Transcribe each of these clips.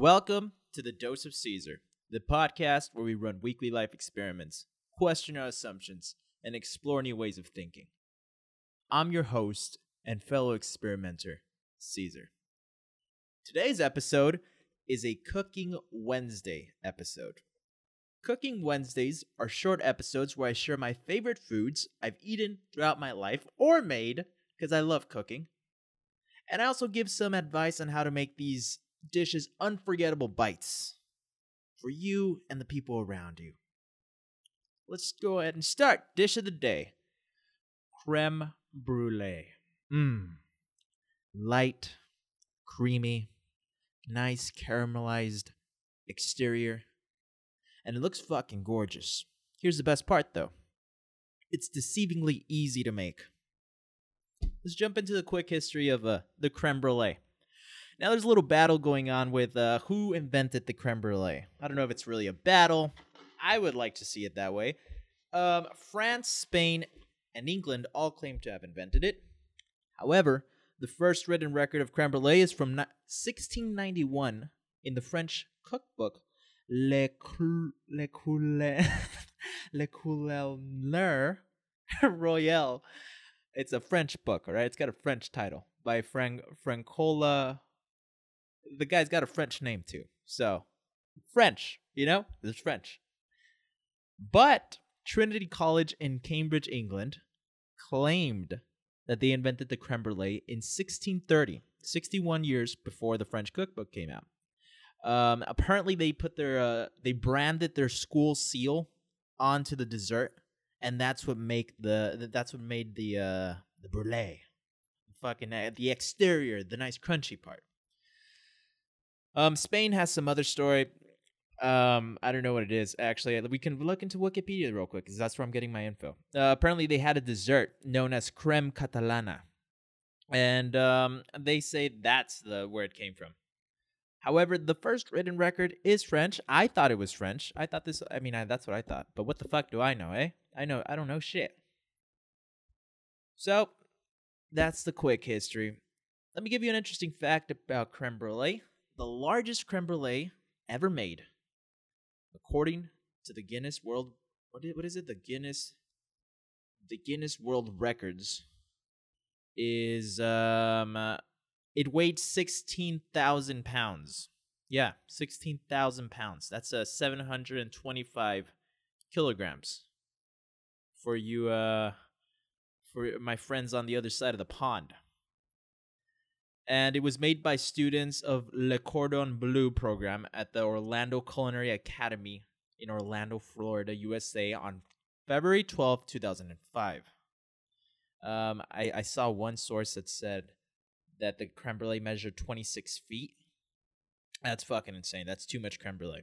Welcome to the Dose of Caesar, the podcast where we run weekly life experiments, question our assumptions, and explore new ways of thinking. I'm your host and fellow experimenter, Caesar. Today's episode is a Cooking Wednesday episode. Cooking Wednesdays are short episodes where I share my favorite foods I've eaten throughout my life or made because I love cooking. And I also give some advice on how to make these dishes unforgettable bites for you and the people around you. Let's go ahead and start. Dish of the day creme brulee. Mmm. Light, creamy, nice caramelized exterior and it looks fucking gorgeous. Here's the best part though it's deceivingly easy to make. Let's jump into the quick history of uh, the creme brulee. Now, there's a little battle going on with uh, who invented the creme brulee. I don't know if it's really a battle. I would like to see it that way. Um, France, Spain, and England all claim to have invented it. However, the first written record of creme brulee is from 1691 in the French cookbook Le, Cl- Le, Couleur, Le Couleur Royal. It's a French book, all right? It's got a French title by Frank Francola. The guy's got a French name too. So, French, you know? It's French. But Trinity College in Cambridge, England, claimed that they invented the creme brulee in 1630, 61 years before the French cookbook came out. Um, apparently, they put their uh, they branded their school seal onto the dessert, and that's what make the that's what made the uh, the brulee, fucking uh, the exterior, the nice crunchy part. Um, Spain has some other story. Um, I don't know what it is actually. We can look into Wikipedia real quick because that's where I'm getting my info. Uh, apparently, they had a dessert known as creme catalana, and um, they say that's the where it came from. However, the first written record is French. I thought it was French. I thought this. I mean, I, that's what I thought. But what the fuck do I know, eh? I know. I don't know shit. So, that's the quick history. Let me give you an interesting fact about creme brulee. The largest creme brulee ever made, according to the Guinness World. What is, what is it? The Guinness. The Guinness World Records is um. Uh, it weighed 16,000 pounds. Yeah, 16,000 pounds. That's a uh, 725 kilograms. For you, uh, for my friends on the other side of the pond. And it was made by students of Le Cordon Bleu program at the Orlando Culinary Academy in Orlando, Florida, USA on February 12, 2005. Um, I, I saw one source that said that the creme brulee measured 26 feet. That's fucking insane. That's too much creme brulee.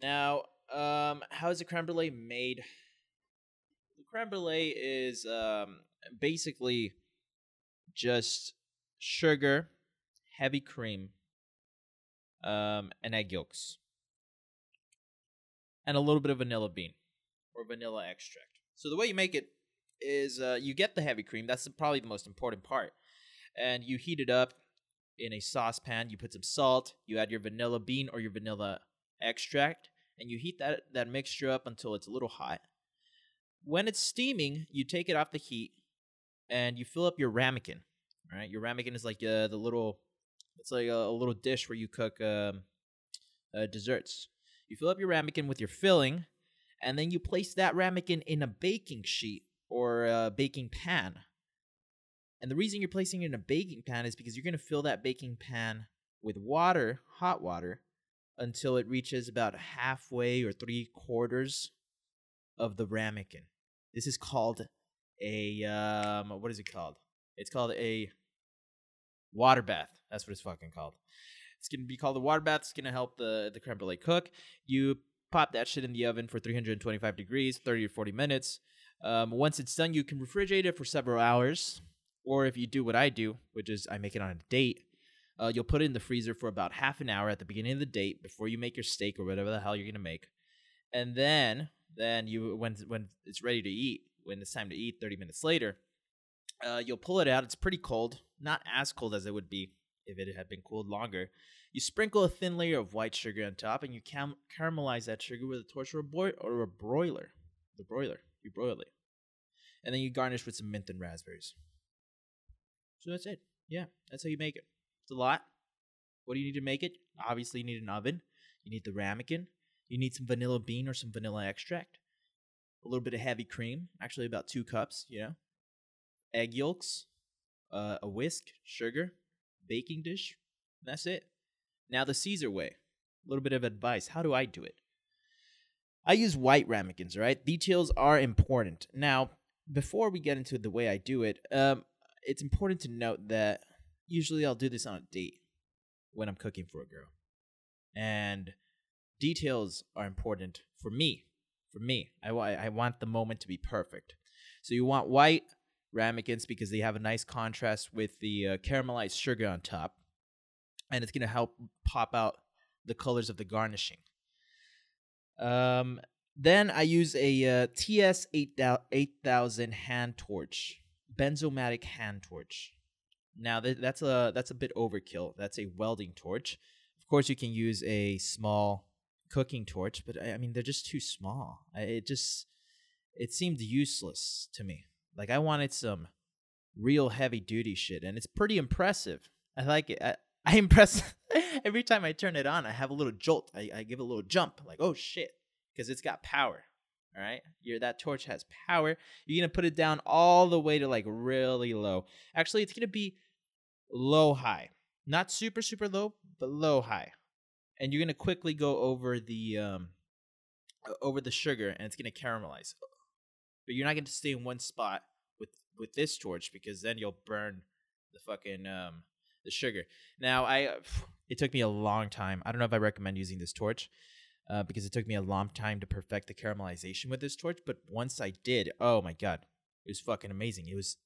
Now, um, how is the creme brulee made? The creme brulee is um, basically just sugar, heavy cream, um, and egg yolks, and a little bit of vanilla bean or vanilla extract. So the way you make it is uh, you get the heavy cream. That's probably the most important part. And you heat it up in a saucepan. You put some salt. You add your vanilla bean or your vanilla extract, and you heat that that mixture up until it's a little hot. When it's steaming, you take it off the heat, and you fill up your ramekin. Right, your ramekin is like uh, the little. It's like a, a, little dish where you cook um, uh, desserts. You fill up your ramekin with your filling, and then you place that ramekin in a baking sheet or a baking pan. And the reason you're placing it in a baking pan is because you're going to fill that baking pan with water, hot water, until it reaches about halfway or three quarters of the ramekin. This is called a um, what is it called? It's called a water bath. That's what it's fucking called. It's gonna be called a water bath. It's gonna help the the creme brulee cook. You pop that shit in the oven for 325 degrees, 30 to 40 minutes. Um, once it's done, you can refrigerate it for several hours. Or if you do what I do, which is I make it on a date, uh, you'll put it in the freezer for about half an hour at the beginning of the date before you make your steak or whatever the hell you're gonna make. And then, then you when when it's ready to eat, when it's time to eat, 30 minutes later, uh, you'll pull it out. It's pretty cold, not as cold as it would be if it had been cooled longer. You sprinkle a thin layer of white sugar on top, and you cam- caramelize that sugar with a torch or a, boi- or a broiler. The broiler. You broil it. And then you garnish with some mint and raspberries. So that's it. Yeah, that's how you make it. It's a lot. What do you need to make it? Obviously, you need an oven. You need the ramekin. You need some vanilla bean or some vanilla extract. A little bit of heavy cream, actually about two cups, you know. Egg yolks, uh, a whisk, sugar, baking dish. That's it. Now the Caesar way. A little bit of advice. How do I do it? I use white ramekins, right? Details are important. Now, before we get into the way I do it, um, it's important to note that usually I'll do this on a date when I'm cooking for a girl. And details are important for me. For me, I, I want the moment to be perfect. So you want white ramekins because they have a nice contrast with the uh, caramelized sugar on top, and it's gonna help pop out the colors of the garnishing. Um, then I use a uh, TS 8000 hand torch, Bernzomatic hand torch. Now th- that's a that's a bit overkill. That's a welding torch. Of course, you can use a small cooking torch, but I, I mean they're just too small. I, it just it seemed useless to me. Like I wanted some real heavy duty shit, and it's pretty impressive. I like it. I, I impress every time I turn it on. I have a little jolt. I, I give a little jump, like oh shit, because it's got power. All right, your that torch has power. You're gonna put it down all the way to like really low. Actually, it's gonna be low high, not super super low, but low high. And you're gonna quickly go over the um over the sugar, and it's gonna caramelize. But you're not gonna stay in one spot with with this torch because then you'll burn the fucking um the sugar. Now I it took me a long time. I don't know if I recommend using this torch. Uh, because it took me a long time to perfect the caramelization with this torch, but once I did, oh my god, it was fucking amazing. It was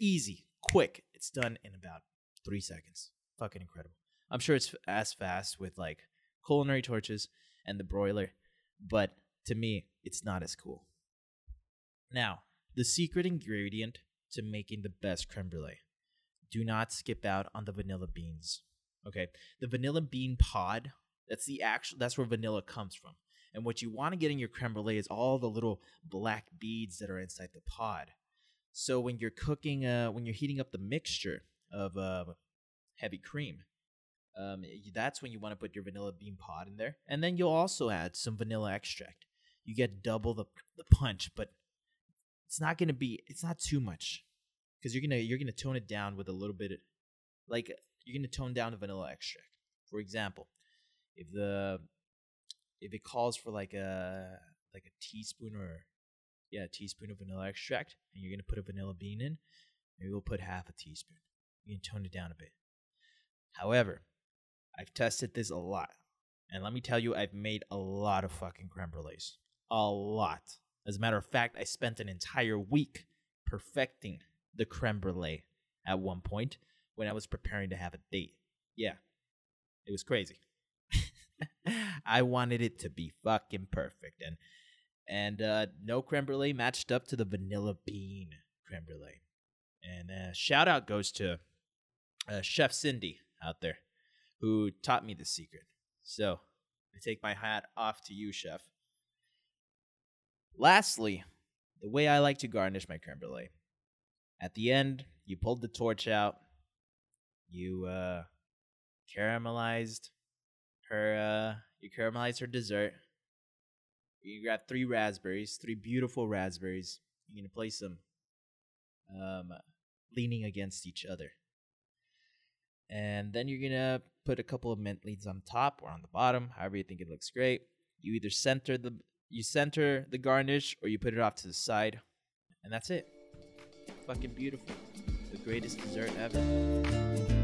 easy, quick. It's done in about three seconds. Fucking incredible. I'm sure it's as fast with like culinary torches and the broiler, but to me, it's not as cool. Now, the secret ingredient to making the best creme brulee. Do not skip out on the vanilla beans. Okay, the vanilla bean pod. That's the actual. That's where vanilla comes from. And what you want to get in your creme brulee is all the little black beads that are inside the pod. So when you're cooking, uh, when you're heating up the mixture of uh, heavy cream, um, that's when you want to put your vanilla bean pod in there. And then you'll also add some vanilla extract. You get double the the punch, but it's not gonna be. It's not too much because you're gonna you're gonna tone it down with a little bit, like you're gonna tone down the vanilla extract. For example, if the if it calls for like a like a teaspoon or yeah, a teaspoon of vanilla extract, and you're gonna put a vanilla bean in, maybe we'll put half a teaspoon. You can tone it down a bit. However, I've tested this a lot, and let me tell you, I've made a lot of fucking creme brulees. A lot. As a matter of fact, I spent an entire week perfecting the creme brulee at one point when I was preparing to have a date. Yeah, it was crazy. I wanted it to be fucking perfect, and and uh, no creme brulee matched up to the vanilla bean creme brulee. And uh, shout out goes to uh, Chef Cindy out there who taught me the secret. So I take my hat off to you, Chef. Lastly, the way I like to garnish my creme brulee. At the end, you pulled the torch out. You uh, caramelized her. Uh, you caramelized her dessert. You grab three raspberries, three beautiful raspberries. You're gonna place them um, leaning against each other, and then you're gonna put a couple of mint leaves on top or on the bottom, however you think it looks great. You either center the you center the garnish or you put it off to the side, and that's it. Fucking beautiful. The greatest dessert ever.